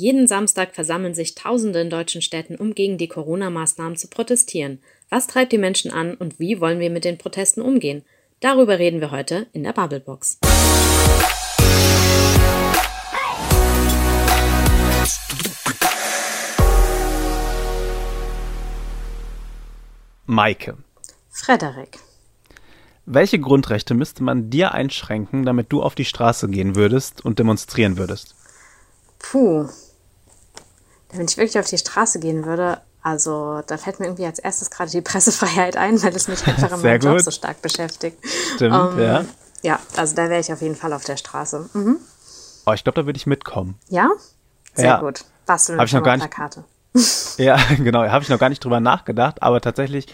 Jeden Samstag versammeln sich Tausende in deutschen Städten, um gegen die Corona-Maßnahmen zu protestieren. Was treibt die Menschen an und wie wollen wir mit den Protesten umgehen? Darüber reden wir heute in der Bubblebox. Maike. Frederik. Welche Grundrechte müsste man dir einschränken, damit du auf die Straße gehen würdest und demonstrieren würdest? Puh, wenn ich wirklich auf die Straße gehen würde, also da fällt mir irgendwie als erstes gerade die Pressefreiheit ein, weil es mich einfach in meinem Job so stark beschäftigt. Stimmt, um, ähm, ja. Ja, also da wäre ich auf jeden Fall auf der Straße. Mhm. Oh, ich glaube, da würde ich mitkommen. Ja? Sehr ja. gut. Basteln ich noch gar nicht. Plakate. ja, genau, habe ich noch gar nicht drüber nachgedacht, aber tatsächlich,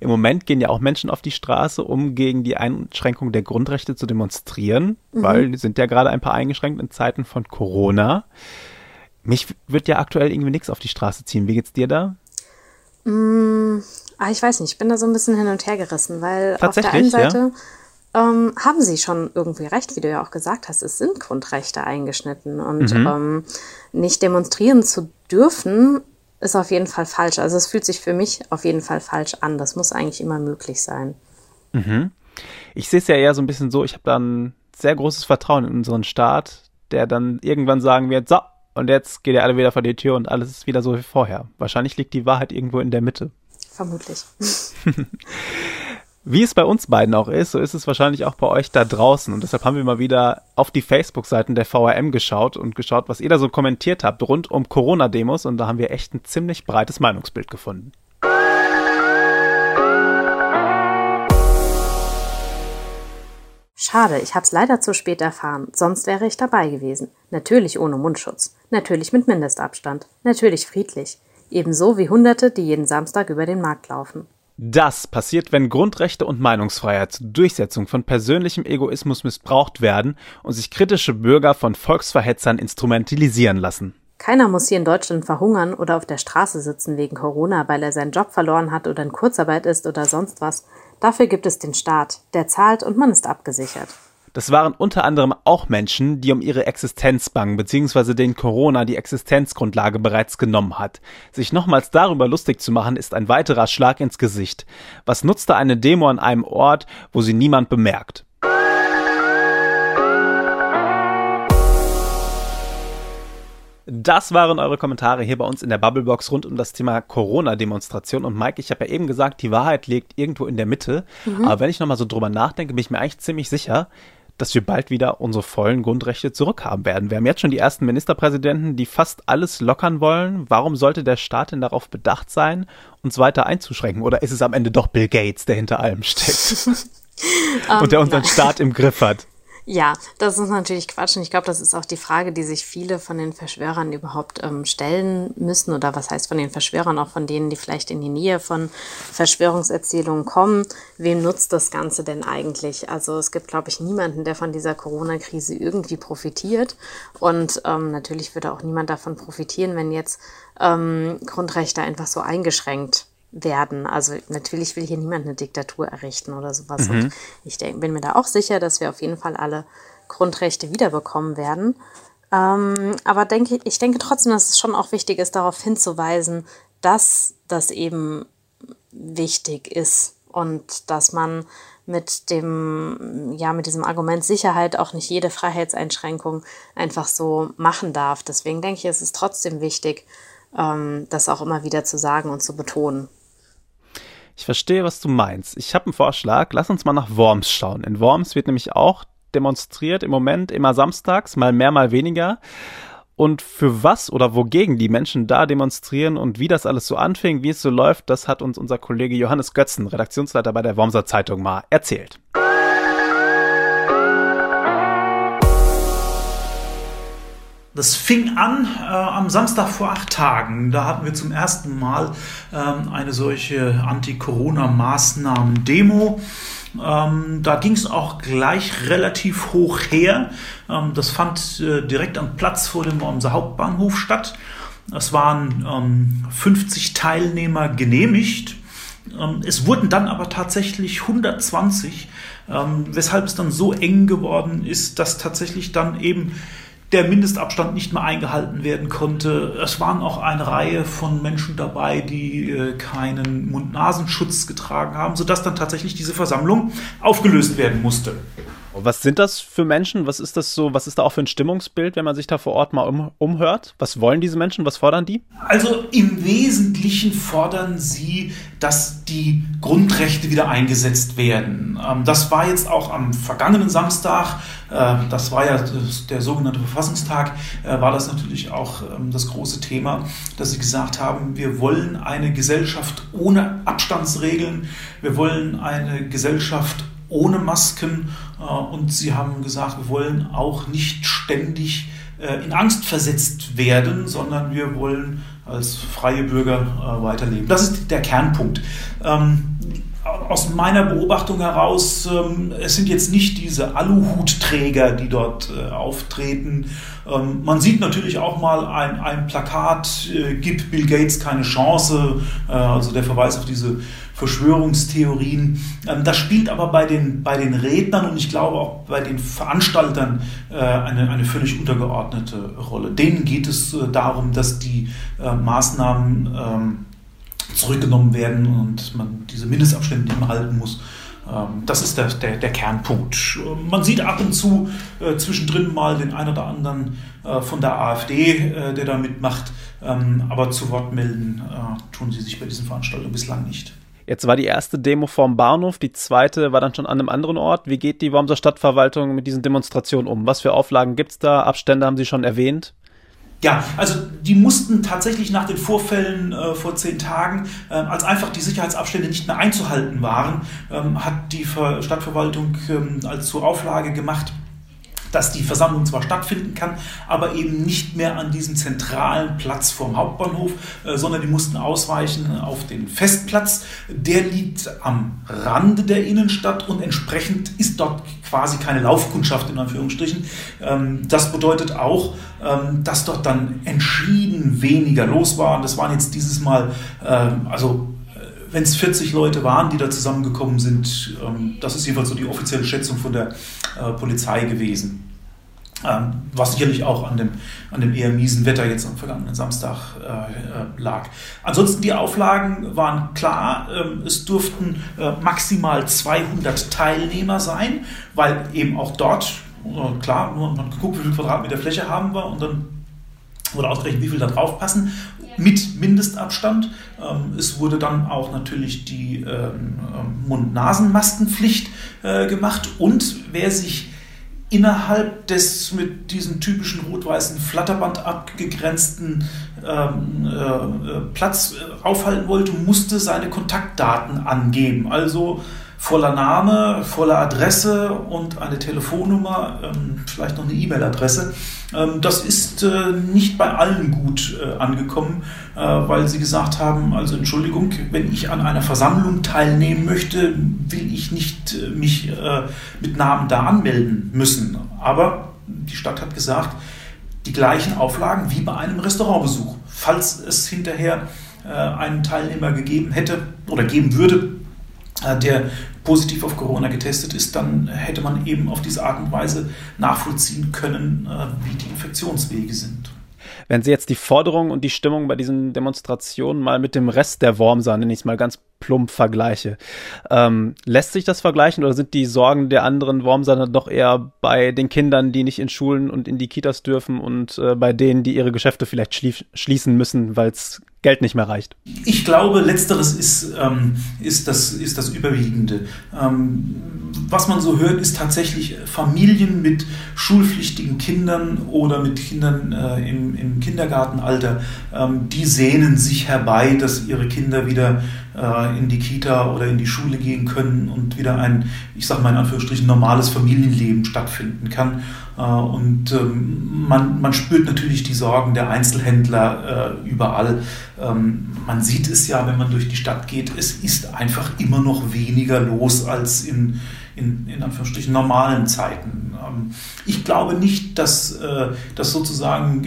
im Moment gehen ja auch Menschen auf die Straße, um gegen die Einschränkung der Grundrechte zu demonstrieren, mhm. weil die sind ja gerade ein paar eingeschränkt in Zeiten von Corona. Mich wird ja aktuell irgendwie nichts auf die Straße ziehen. Wie geht's dir da? Mm, ah, ich weiß nicht, ich bin da so ein bisschen hin und her gerissen, weil auf der einen Seite ja? ähm, haben sie schon irgendwie recht, wie du ja auch gesagt hast, es sind Grundrechte eingeschnitten und mhm. ähm, nicht demonstrieren zu dürfen ist auf jeden Fall falsch. Also es fühlt sich für mich auf jeden Fall falsch an. Das muss eigentlich immer möglich sein. Mhm. Ich sehe es ja eher so ein bisschen so, ich habe da ein sehr großes Vertrauen in unseren Staat, der dann irgendwann sagen wird, so, und jetzt geht ihr alle wieder vor die Tür und alles ist wieder so wie vorher. Wahrscheinlich liegt die Wahrheit irgendwo in der Mitte. Vermutlich. Wie es bei uns beiden auch ist, so ist es wahrscheinlich auch bei euch da draußen. Und deshalb haben wir mal wieder auf die Facebook-Seiten der VRM geschaut und geschaut, was ihr da so kommentiert habt rund um Corona-Demos. Und da haben wir echt ein ziemlich breites Meinungsbild gefunden. Schade, ich hab's leider zu spät erfahren, sonst wäre ich dabei gewesen. Natürlich ohne Mundschutz, natürlich mit Mindestabstand, natürlich friedlich. Ebenso wie Hunderte, die jeden Samstag über den Markt laufen. Das passiert, wenn Grundrechte und Meinungsfreiheit zur Durchsetzung von persönlichem Egoismus missbraucht werden und sich kritische Bürger von Volksverhetzern instrumentalisieren lassen. Keiner muss hier in Deutschland verhungern oder auf der Straße sitzen wegen Corona, weil er seinen Job verloren hat oder in Kurzarbeit ist oder sonst was. Dafür gibt es den Staat, der zahlt und man ist abgesichert. Das waren unter anderem auch Menschen, die um ihre Existenz bangen, beziehungsweise denen Corona die Existenzgrundlage bereits genommen hat. Sich nochmals darüber lustig zu machen, ist ein weiterer Schlag ins Gesicht. Was nutzte eine Demo an einem Ort, wo sie niemand bemerkt? Das waren eure Kommentare hier bei uns in der Bubblebox rund um das Thema Corona-Demonstration. Und Mike, ich habe ja eben gesagt, die Wahrheit liegt irgendwo in der Mitte. Mhm. Aber wenn ich nochmal so drüber nachdenke, bin ich mir eigentlich ziemlich sicher, dass wir bald wieder unsere vollen Grundrechte zurückhaben werden. Wir haben jetzt schon die ersten Ministerpräsidenten, die fast alles lockern wollen. Warum sollte der Staat denn darauf bedacht sein, uns weiter einzuschränken? Oder ist es am Ende doch Bill Gates, der hinter allem steckt? und der unseren Staat im Griff hat? Ja, das ist natürlich Quatsch. Und ich glaube, das ist auch die Frage, die sich viele von den Verschwörern überhaupt ähm, stellen müssen. Oder was heißt von den Verschwörern, auch von denen, die vielleicht in die Nähe von Verschwörungserzählungen kommen. Wem nutzt das Ganze denn eigentlich? Also es gibt, glaube ich, niemanden, der von dieser Corona-Krise irgendwie profitiert. Und ähm, natürlich würde auch niemand davon profitieren, wenn jetzt ähm, Grundrechte einfach so eingeschränkt werden. Also natürlich will hier niemand eine Diktatur errichten oder sowas. Mhm. Und ich denk, bin mir da auch sicher, dass wir auf jeden Fall alle Grundrechte wiederbekommen werden. Ähm, aber denke, ich denke trotzdem, dass es schon auch wichtig ist, darauf hinzuweisen, dass das eben wichtig ist und dass man mit dem, ja, mit diesem Argument Sicherheit auch nicht jede Freiheitseinschränkung einfach so machen darf. Deswegen denke ich, es ist trotzdem wichtig, ähm, das auch immer wieder zu sagen und zu betonen. Ich verstehe, was du meinst. Ich habe einen Vorschlag. Lass uns mal nach Worms schauen. In Worms wird nämlich auch demonstriert im Moment immer samstags, mal mehr, mal weniger. Und für was oder wogegen die Menschen da demonstrieren und wie das alles so anfing, wie es so läuft, das hat uns unser Kollege Johannes Götzen, Redaktionsleiter bei der Wormser Zeitung, mal erzählt. Das fing an äh, am Samstag vor acht Tagen. Da hatten wir zum ersten Mal ähm, eine solche Anti-Corona-Maßnahmen-Demo. Ähm, da ging es auch gleich relativ hoch her. Ähm, das fand äh, direkt am Platz vor dem unser Hauptbahnhof statt. Es waren 50 ähm, Teilnehmer genehmigt. Ähm, es wurden dann aber tatsächlich 120, ähm, weshalb es dann so eng geworden ist, dass tatsächlich dann eben der Mindestabstand nicht mehr eingehalten werden konnte. Es waren auch eine Reihe von Menschen dabei, die äh, keinen Mund-Nasenschutz getragen haben, sodass dann tatsächlich diese Versammlung aufgelöst werden musste. Was sind das für Menschen? Was ist das so? Was ist da auch für ein Stimmungsbild, wenn man sich da vor Ort mal um, umhört? Was wollen diese Menschen? Was fordern die? Also im Wesentlichen fordern sie, dass die Grundrechte wieder eingesetzt werden. Ähm, das war jetzt auch am vergangenen Samstag, äh, das war ja der sogenannte Verfassungstag, äh, war das natürlich auch ähm, das große Thema, dass sie gesagt haben, wir wollen eine Gesellschaft ohne Abstandsregeln, wir wollen eine Gesellschaft ohne Masken äh, und sie haben gesagt, wir wollen auch nicht ständig äh, in Angst versetzt werden, sondern wir wollen als freie Bürger äh, weiterleben. Das ist der Kernpunkt. Aus meiner Beobachtung heraus, ähm, es sind jetzt nicht diese Aluhutträger, die dort auftreten. Ähm, man sieht natürlich auch mal ein, ein Plakat, gibt Bill Gates keine Chance, also der Verweis auf diese Verschwörungstheorien. Ähm, das spielt aber bei den, bei den Rednern und ich glaube auch bei den Veranstaltern äh, eine, eine völlig untergeordnete Rolle. Denen geht es äh, darum, dass die äh, Maßnahmen ähm, zurückgenommen werden und man diese Mindestabstände nicht mehr halten muss. Ähm, das ist der, der, der, Kernpunkt. Man sieht ab und zu äh, zwischendrin mal den einen oder anderen äh, von der AfD, äh, der da mitmacht, ähm, aber zu Wort melden tun sie sich bei diesen Veranstaltungen bislang nicht. Jetzt war die erste Demo vorm Bahnhof, die zweite war dann schon an einem anderen Ort. Wie geht die Wormser Stadtverwaltung mit diesen Demonstrationen um? Was für Auflagen gibt es da? Abstände haben Sie schon erwähnt? Ja, also die mussten tatsächlich nach den Vorfällen äh, vor zehn Tagen, äh, als einfach die Sicherheitsabstände nicht mehr einzuhalten waren, ähm, hat die Ver Stadtverwaltung ähm, als zur Auflage gemacht, dass die Versammlung zwar stattfinden kann, aber eben nicht mehr an diesem zentralen Platz vorm Hauptbahnhof, äh, sondern die mussten ausweichen auf den Festplatz. Der liegt am Rande der Innenstadt und entsprechend ist dort quasi keine Laufkundschaft in Anführungsstrichen. Ähm, das bedeutet auch, ähm, dass dort dann entschieden weniger los war. Das waren jetzt dieses Mal, ähm, also wenn es 40 Leute waren, die da zusammengekommen sind, ähm, das ist jedenfalls so die offizielle Schätzung von der äh, Polizei gewesen. Ähm, was sicherlich auch an dem, an dem eher miesen Wetter jetzt am vergangenen Samstag äh, äh lag. Ansonsten die Auflagen waren klar, ähm, es durften äh, maximal 200 Teilnehmer sein, weil eben auch dort, äh, klar, man hat geguckt, wie viel Quadratmeter Fläche haben wir und dann wurde ausgerechnet, wie viel da drauf passen mit Mindestabstand. Ähm, es wurde dann auch natürlich die ähm, ähm, Mund-Nasen-Maskenpflicht äh, gemacht und wer sich innerhalb des mit diesem typischen rot-weißen Flatterband abgegrenzten ähm, äh, Platz äh, aufhalten wollte, musste seine Kontaktdaten angeben. Also voller Name, voller Adresse und eine Telefonnummer, ähm, vielleicht noch eine E-Mail-Adresse. Ähm, das ist äh, nicht bei allen gut äh, angekommen, äh, weil sie gesagt haben, also Entschuldigung, wenn ich an einer Versammlung teilnehmen möchte, will ich nicht mich mit Namen da anmelden müssen. Aber die Stadt hat gesagt, die gleichen Auflagen wie bei einem Restaurantbesuch. Falls es hinterher einen Teilnehmer gegeben hätte oder geben würde, der positiv auf Corona getestet ist, dann hätte man eben auf diese Art und Weise nachvollziehen können, äh, wie die Infektionswege sind. Wenn Sie jetzt die Forderung und die Stimmung bei diesen Demonstrationen mal mit dem Rest der Wormser, nenne ich es mal ganz plump, vergleiche, ähm, lässt sich das vergleichen oder sind die Sorgen der anderen Wormser dann doch eher bei den Kindern, die nicht in Schulen und in die Kitas dürfen und äh, bei denen, die ihre Geschäfte vielleicht schließen müssen, weil es Geld nicht mehr reicht? Ich glaube, letzteres ist, ähm, ist, das, ist das Überwiegende. Ähm, was man so hört, ist tatsächlich Familien mit schulpflichtigen Kindern oder mit Kindern äh, im, im Kindergartenalter, ähm, die sehnen sich herbei, dass ihre Kinder wieder äh, in die Kita oder in die Schule gehen können und wieder ein, ich sage mal in Anführungsstrichen, normales Familienleben stattfinden kann. Äh, und ähm, man, man spürt natürlich die Sorgen der Einzelhändler äh, überall. Ähm, man sieht es ja, wenn man durch die Stadt geht, es ist einfach immer noch weniger los als in, in, in Anführungsstrichen normalen Zeiten. Ähm, ich glaube nicht, dass, äh, dass sozusagen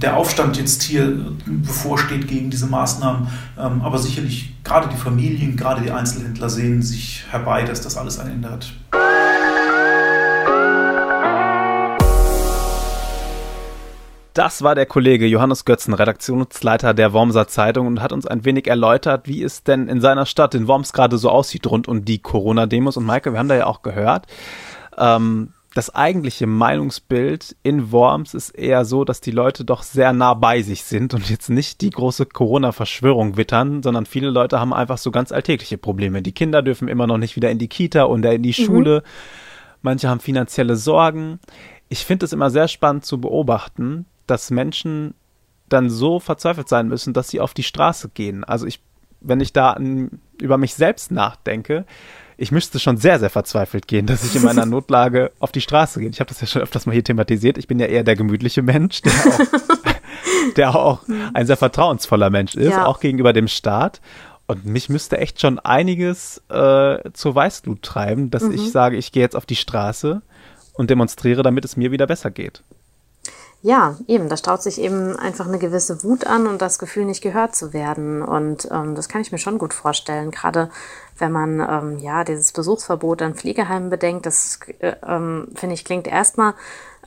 der Aufstand jetzt hier bevorsteht gegen diese Maßnahmen, aber sicherlich gerade die Familien, gerade die Einzelhändler sehen sich herbei, dass das alles ein Ende hat. Das war der Kollege Johannes Götzen, Redaktionsleiter der Wormser Zeitung und hat uns ein wenig erläutert, wie es denn in seiner Stadt in Worms gerade so aussieht rund um die Corona-Demos. Und Maike, wir haben da ja auch gehört, ähm, das eigentliche Meinungsbild in Worms ist eher so, dass die Leute doch sehr nah bei sich sind und jetzt nicht die große Corona-Verschwörung wittern, sondern viele Leute haben einfach so ganz alltägliche Probleme. Die Kinder dürfen immer noch nicht wieder in die Kita oder in die mhm. Schule. Manche haben finanzielle Sorgen. Ich finde es immer sehr spannend zu beobachten, dass Menschen dann so verzweifelt sein müssen, dass sie auf die Straße gehen. Also ich, wenn ich da an, über mich selbst nachdenke, ich müsste schon sehr, sehr verzweifelt gehen, dass ich in meiner Notlage auf die Straße gehe. Ich habe das ja schon öfters mal hier thematisiert. Ich bin ja eher der gemütliche Mensch, der auch, der auch ein sehr vertrauensvoller Mensch ist, ja. auch gegenüber dem Staat. Und mich müsste echt schon einiges äh, zur Weißglut treiben, dass mhm. ich sage, ich gehe jetzt auf die Straße und demonstriere, damit es mir wieder besser geht. Ja, eben, da staut sich eben einfach eine gewisse Wut an und das Gefühl, nicht gehört zu werden. Und ähm, das kann ich mir schon gut vorstellen, gerade wenn man ähm, ja dieses Besuchsverbot an Pflegeheimen bedenkt. Das äh, ähm, finde ich klingt erstmal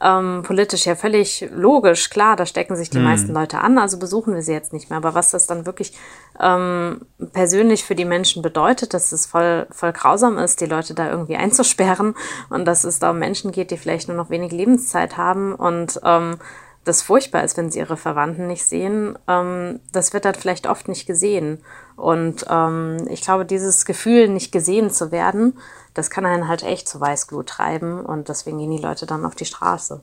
ähm, politisch ja völlig logisch. Klar, da stecken sich die mhm. meisten Leute an, also besuchen wir sie jetzt nicht mehr. Aber was das dann wirklich ähm, persönlich für die Menschen bedeutet, dass es voll, voll grausam ist, die Leute da irgendwie einzusperren und dass es da um Menschen geht, die vielleicht nur noch wenig Lebenszeit haben und ähm, das furchtbar ist, wenn sie ihre Verwandten nicht sehen, ähm, das wird dann vielleicht oft nicht gesehen. Und ähm, ich glaube, dieses Gefühl, nicht gesehen zu werden, das kann einen halt echt zu Weißglut treiben und deswegen gehen die Leute dann auf die Straße.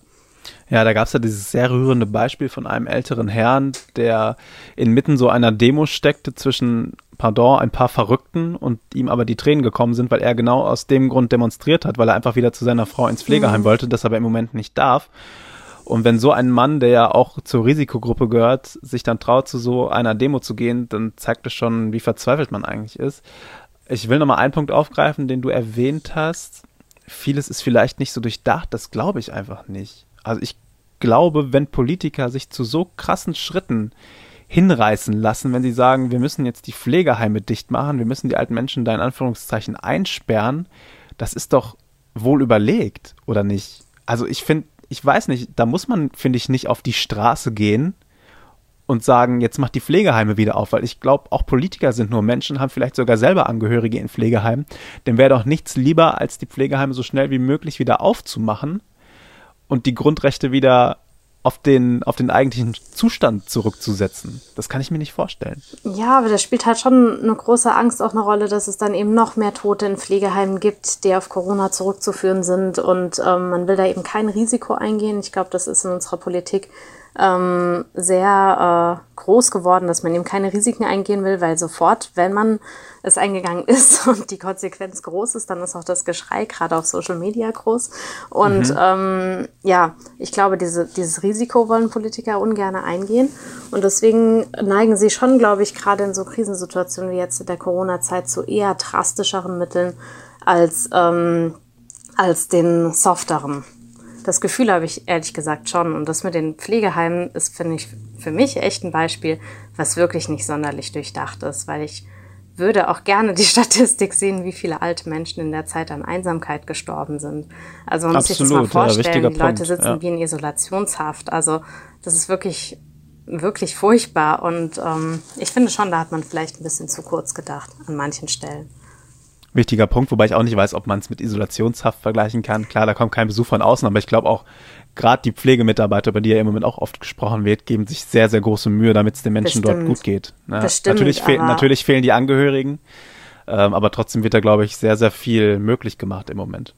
Ja, da gab es ja dieses sehr rührende Beispiel von einem älteren Herrn, der inmitten so einer Demo steckte zwischen, pardon, ein paar Verrückten und ihm aber die Tränen gekommen sind, weil er genau aus dem Grund demonstriert hat, weil er einfach wieder zu seiner Frau ins Pflegeheim mhm. wollte, das aber im Moment nicht darf. Und wenn so ein Mann, der ja auch zur Risikogruppe gehört, sich dann traut, zu so einer Demo zu gehen, dann zeigt es schon, wie verzweifelt man eigentlich ist. Ich will nochmal einen Punkt aufgreifen, den du erwähnt hast. Vieles ist vielleicht nicht so durchdacht, das glaube ich einfach nicht. Also ich glaube, wenn Politiker sich zu so krassen Schritten hinreißen lassen, wenn sie sagen, wir müssen jetzt die Pflegeheime dicht machen, wir müssen die alten Menschen da in Anführungszeichen einsperren, das ist doch wohl überlegt, oder nicht? Also ich finde, ich weiß nicht, da muss man, finde ich, nicht auf die Straße gehen und sagen, jetzt macht die Pflegeheime wieder auf, weil ich glaube, auch Politiker sind nur Menschen, haben vielleicht sogar selber Angehörige in Pflegeheimen. Denn wäre doch nichts lieber, als die Pflegeheime so schnell wie möglich wieder aufzumachen und die Grundrechte wieder auf den, auf den eigentlichen Zustand zurückzusetzen. Das kann ich mir nicht vorstellen. Ja, aber das spielt halt schon eine große Angst auch eine Rolle, dass es dann eben noch mehr Tote in Pflegeheimen gibt, die auf Corona zurückzuführen sind. Und ähm, man will da eben kein Risiko eingehen. Ich glaube, das ist in unserer Politik ähm, sehr äh, groß geworden, dass man eben keine Risiken eingehen will, weil sofort, wenn man es eingegangen ist und die Konsequenz groß ist, dann ist auch das Geschrei gerade auf Social Media groß. Und mhm. ähm, ja, ich glaube, diese, dieses Risiko wollen Politiker ungern eingehen. Und deswegen neigen sie schon, glaube ich, gerade in so Krisensituationen wie jetzt in der Corona-Zeit zu eher drastischeren Mitteln als, ähm, als den softeren. Das Gefühl habe ich ehrlich gesagt schon. Und das mit den Pflegeheimen ist, finde ich, für mich echt ein Beispiel, was wirklich nicht sonderlich durchdacht ist, weil ich würde auch gerne die Statistik sehen, wie viele alte Menschen in der Zeit an Einsamkeit gestorben sind. Also man muss sich das mal vorstellen, ja, die Leute sitzen ja. wie in Isolationshaft. Also das ist wirklich, wirklich furchtbar. Und ähm, ich finde schon, da hat man vielleicht ein bisschen zu kurz gedacht an manchen Stellen wichtiger Punkt, wobei ich auch nicht weiß, ob man es mit Isolationshaft vergleichen kann. Klar, da kommt kein Besuch von außen, aber ich glaube auch, gerade die Pflegemitarbeiter, über die ja im Moment auch oft gesprochen wird, geben sich sehr, sehr große Mühe, damit es den Menschen Bestimmt. dort gut geht. Ne? Bestimmt, natürlich, fehl, natürlich fehlen die Angehörigen, ähm, aber trotzdem wird da, glaube ich, sehr, sehr viel möglich gemacht im Moment.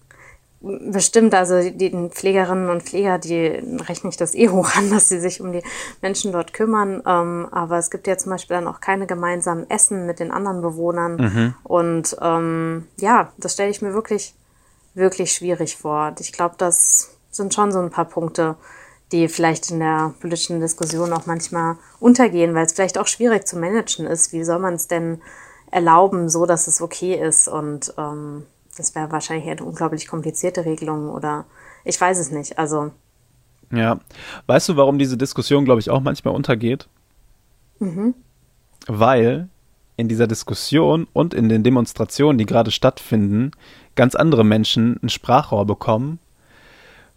Bestimmt, also die Pflegerinnen und Pfleger, die rechne ich das eh hoch an, dass sie sich um die Menschen dort kümmern. Ähm, aber es gibt ja zum Beispiel dann auch keine gemeinsamen Essen mit den anderen Bewohnern. Mhm. Und ähm, ja, das stelle ich mir wirklich, wirklich schwierig vor. Ich glaube, das sind schon so ein paar Punkte, die vielleicht in der politischen Diskussion auch manchmal untergehen, weil es vielleicht auch schwierig zu managen ist. Wie soll man es denn erlauben, so dass es okay ist? Und ähm, das wäre wahrscheinlich eine unglaublich komplizierte Regelung oder ich weiß es nicht. Also. Ja. Weißt du, warum diese Diskussion, glaube ich, auch manchmal untergeht? Mhm. Weil in dieser Diskussion und in den Demonstrationen, die gerade stattfinden, ganz andere Menschen ein Sprachrohr bekommen,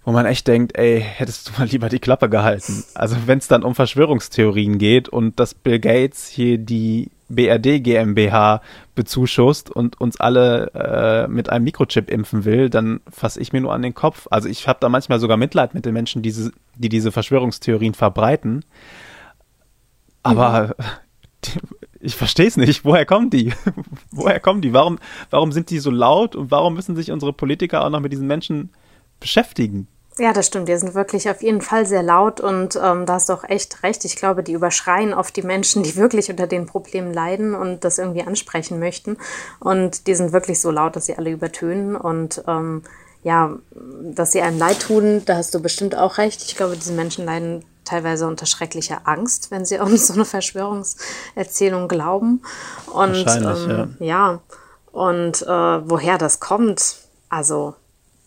wo man echt denkt, ey, hättest du mal lieber die Klappe gehalten. Also wenn es dann um Verschwörungstheorien geht und dass Bill Gates hier die BRD GmbH bezuschusst und uns alle äh, mit einem Mikrochip impfen will, dann fasse ich mir nur an den Kopf. Also ich habe da manchmal sogar Mitleid mit den Menschen, die diese, die diese Verschwörungstheorien verbreiten. Aber mhm. ich verstehe es nicht. Woher kommen die? Woher kommen die? Warum, warum sind die so laut und warum müssen sich unsere Politiker auch noch mit diesen Menschen beschäftigen? Ja, das stimmt. Die sind wirklich auf jeden Fall sehr laut und ähm, da hast du auch echt recht. Ich glaube, die überschreien oft die Menschen, die wirklich unter den Problemen leiden und das irgendwie ansprechen möchten. Und die sind wirklich so laut, dass sie alle übertönen und ähm, ja, dass sie einem leid tun, da hast du bestimmt auch recht. Ich glaube, diese Menschen leiden teilweise unter schrecklicher Angst, wenn sie an so eine Verschwörungserzählung glauben. Und ähm, ja. ja. und äh, woher das kommt, also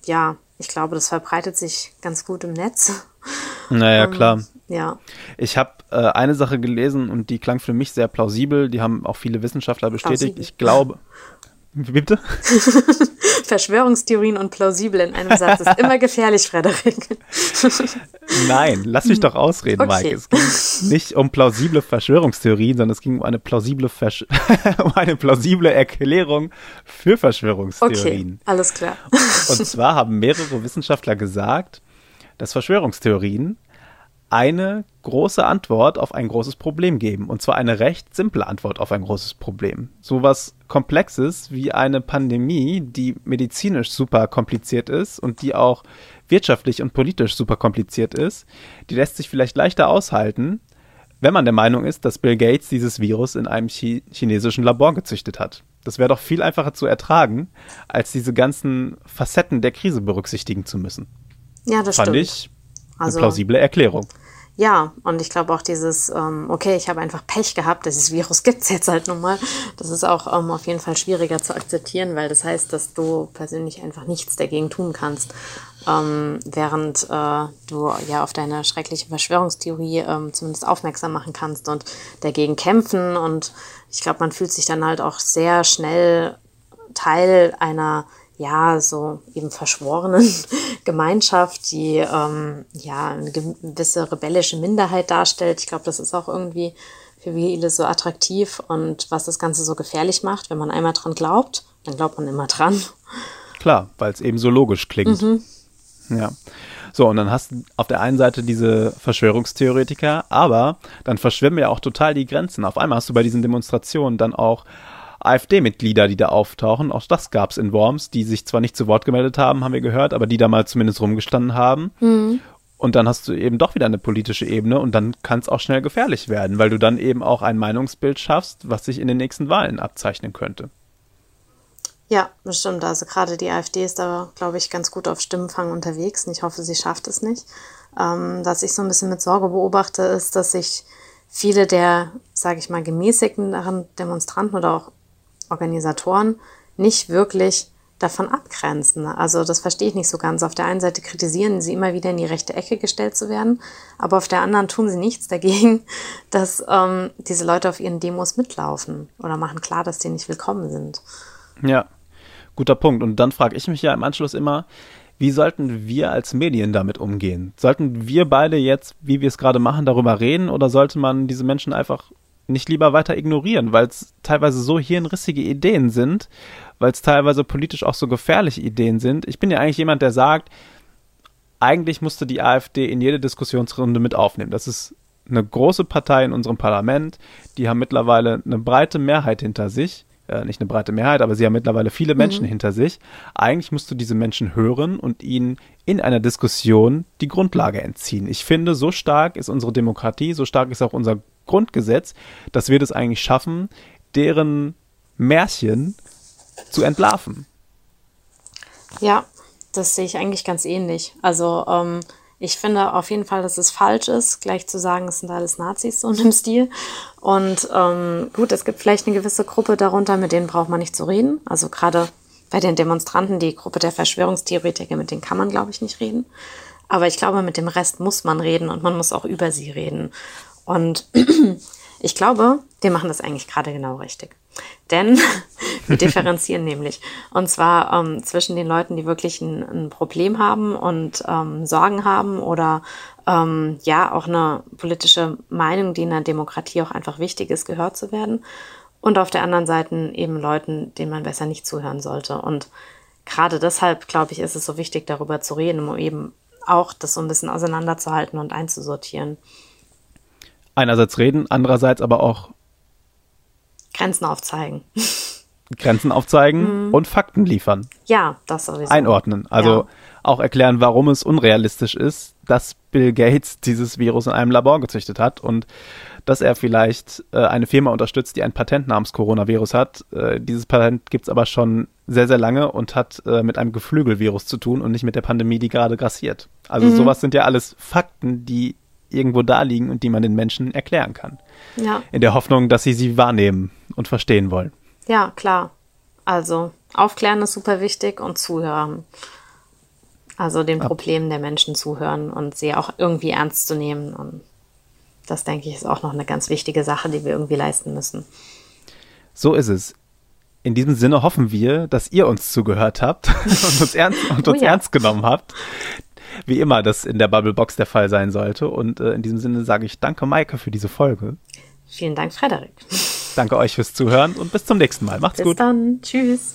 ja, ich glaube, das verbreitet sich ganz gut im Netz. Naja, ähm, klar. Ja. Ich habe äh, eine Sache gelesen und die klang für mich sehr plausibel. Die haben auch viele Wissenschaftler bestätigt. Plausibel. Ich glaube. Bitte? Verschwörungstheorien und plausibel in einem Satz ist immer gefährlich, Frederik. Nein, lass mich doch ausreden, okay. Mike. Es ging nicht um plausible Verschwörungstheorien, sondern es ging um eine plausible, Versch um eine plausible Erklärung für Verschwörungstheorien. Okay, alles klar. Und zwar haben mehrere Wissenschaftler gesagt, dass Verschwörungstheorien eine große Antwort auf ein großes Problem geben. Und zwar eine recht simple Antwort auf ein großes Problem. Sowas Komplexes wie eine Pandemie, die medizinisch super kompliziert ist und die auch wirtschaftlich und politisch super kompliziert ist, die lässt sich vielleicht leichter aushalten, wenn man der Meinung ist, dass Bill Gates dieses Virus in einem Chi chinesischen Labor gezüchtet hat. Das wäre doch viel einfacher zu ertragen, als diese ganzen Facetten der Krise berücksichtigen zu müssen. Ja, das Fand stimmt. ich eine also, plausible Erklärung. Ja, und ich glaube auch dieses, ähm, okay, ich habe einfach Pech gehabt, dieses Virus gibt es jetzt halt nun mal. Das ist auch ähm, auf jeden Fall schwieriger zu akzeptieren, weil das heißt, dass du persönlich einfach nichts dagegen tun kannst. Ähm, während äh, du ja auf deine schreckliche Verschwörungstheorie ähm, zumindest aufmerksam machen kannst und dagegen kämpfen. Und ich glaube, man fühlt sich dann halt auch sehr schnell Teil einer ja, so eben verschworenen Gemeinschaft, die ähm, ja eine gewisse rebellische Minderheit darstellt. Ich glaube, das ist auch irgendwie für viele so attraktiv und was das Ganze so gefährlich macht. Wenn man einmal dran glaubt, dann glaubt man immer dran. Klar, weil es eben so logisch klingt. Mhm. Ja. So, und dann hast du auf der einen Seite diese Verschwörungstheoretiker, aber dann verschwimmen ja auch total die Grenzen. Auf einmal hast du bei diesen Demonstrationen dann auch AfD-Mitglieder, die da auftauchen. Auch das gab es in Worms, die sich zwar nicht zu Wort gemeldet haben, haben wir gehört, aber die da mal zumindest rumgestanden haben. Mhm. Und dann hast du eben doch wieder eine politische Ebene und dann kann es auch schnell gefährlich werden, weil du dann eben auch ein Meinungsbild schaffst, was sich in den nächsten Wahlen abzeichnen könnte. Ja, bestimmt. Also gerade die AfD ist da, glaube ich, ganz gut auf Stimmenfang unterwegs und ich hoffe, sie schafft es nicht. Ähm, was ich so ein bisschen mit Sorge beobachte, ist, dass sich viele der, sage ich mal, gemäßigten Demonstranten oder auch Organisatoren nicht wirklich davon abgrenzen. Also das verstehe ich nicht so ganz. Auf der einen Seite kritisieren sie immer wieder in die rechte Ecke gestellt zu werden, aber auf der anderen tun sie nichts dagegen, dass ähm, diese Leute auf ihren Demos mitlaufen oder machen klar, dass die nicht willkommen sind. Ja, guter Punkt. Und dann frage ich mich ja im Anschluss immer, wie sollten wir als Medien damit umgehen? Sollten wir beide jetzt, wie wir es gerade machen, darüber reden oder sollte man diese Menschen einfach nicht lieber weiter ignorieren, weil es teilweise so hirnrissige Ideen sind, weil es teilweise politisch auch so gefährliche Ideen sind. Ich bin ja eigentlich jemand, der sagt, eigentlich musste die AfD in jede Diskussionsrunde mit aufnehmen. Das ist eine große Partei in unserem Parlament. Die haben mittlerweile eine breite Mehrheit hinter sich. Äh, nicht eine breite Mehrheit, aber sie haben mittlerweile viele mhm. Menschen mhm. hinter sich. Eigentlich musst du diese Menschen hören und ihnen in einer Diskussion die Grundlage entziehen. Ich finde, so stark ist unsere Demokratie, so stark ist auch unser Grundgesetz, dass wir das eigentlich schaffen, deren Märchen zu entlarven. Ja, das sehe ich eigentlich ganz ähnlich. Also ähm, ich finde auf jeden Fall, dass es falsch ist, gleich zu sagen, es sind alles Nazis so in dem Stil. Und ähm, gut, es gibt vielleicht eine gewisse Gruppe darunter, mit denen braucht man nicht zu reden. Also gerade bei den Demonstranten, die Gruppe der Verschwörungstheoretiker, mit denen kann man, glaube ich, nicht reden. Aber ich glaube, mit dem Rest muss man reden und man muss auch über sie reden. Und ich glaube, wir machen das eigentlich gerade genau richtig. Denn Wir differenzieren nämlich. Und zwar ähm, zwischen den Leuten, die wirklich ein, ein Problem haben und ähm, Sorgen haben oder ähm, ja auch eine politische Meinung, die in der Demokratie auch einfach wichtig ist, gehört zu werden. Und auf der anderen Seite eben Leuten, denen man besser nicht zuhören sollte. Und gerade deshalb, glaube ich, ist es so wichtig, darüber zu reden, um eben auch das so ein bisschen auseinanderzuhalten und einzusortieren. Einerseits reden, andererseits aber auch Grenzen aufzeigen. Grenzen aufzeigen mhm. und Fakten liefern. Ja, das sowieso. Einordnen. Also ja. auch erklären, warum es unrealistisch ist, dass Bill Gates dieses Virus in einem Labor gezüchtet hat und dass er vielleicht äh, eine Firma unterstützt, die ein Patent namens Coronavirus hat. Äh, dieses Patent gibt es aber schon sehr, sehr lange und hat äh, mit einem Geflügelvirus zu tun und nicht mit der Pandemie, die gerade grassiert. Also mhm. sowas sind ja alles Fakten, die irgendwo da liegen und die man den Menschen erklären kann. Ja. In der Hoffnung, dass sie sie wahrnehmen und verstehen wollen. Ja, klar. Also aufklären ist super wichtig und zuhören. Also den Problemen der Menschen zuhören und sie auch irgendwie ernst zu nehmen. Und das, denke ich, ist auch noch eine ganz wichtige Sache, die wir irgendwie leisten müssen. So ist es. In diesem Sinne hoffen wir, dass ihr uns zugehört habt und uns, ernst, und uns oh ja. ernst genommen habt. Wie immer das in der Bubblebox der Fall sein sollte. Und äh, in diesem Sinne sage ich danke, Maike, für diese Folge. Vielen Dank, Frederik. Danke euch fürs Zuhören und bis zum nächsten Mal. Macht's bis gut. Bis dann. Tschüss.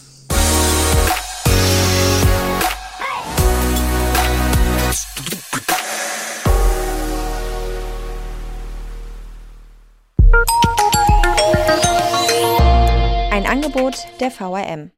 Ein Angebot der VRM.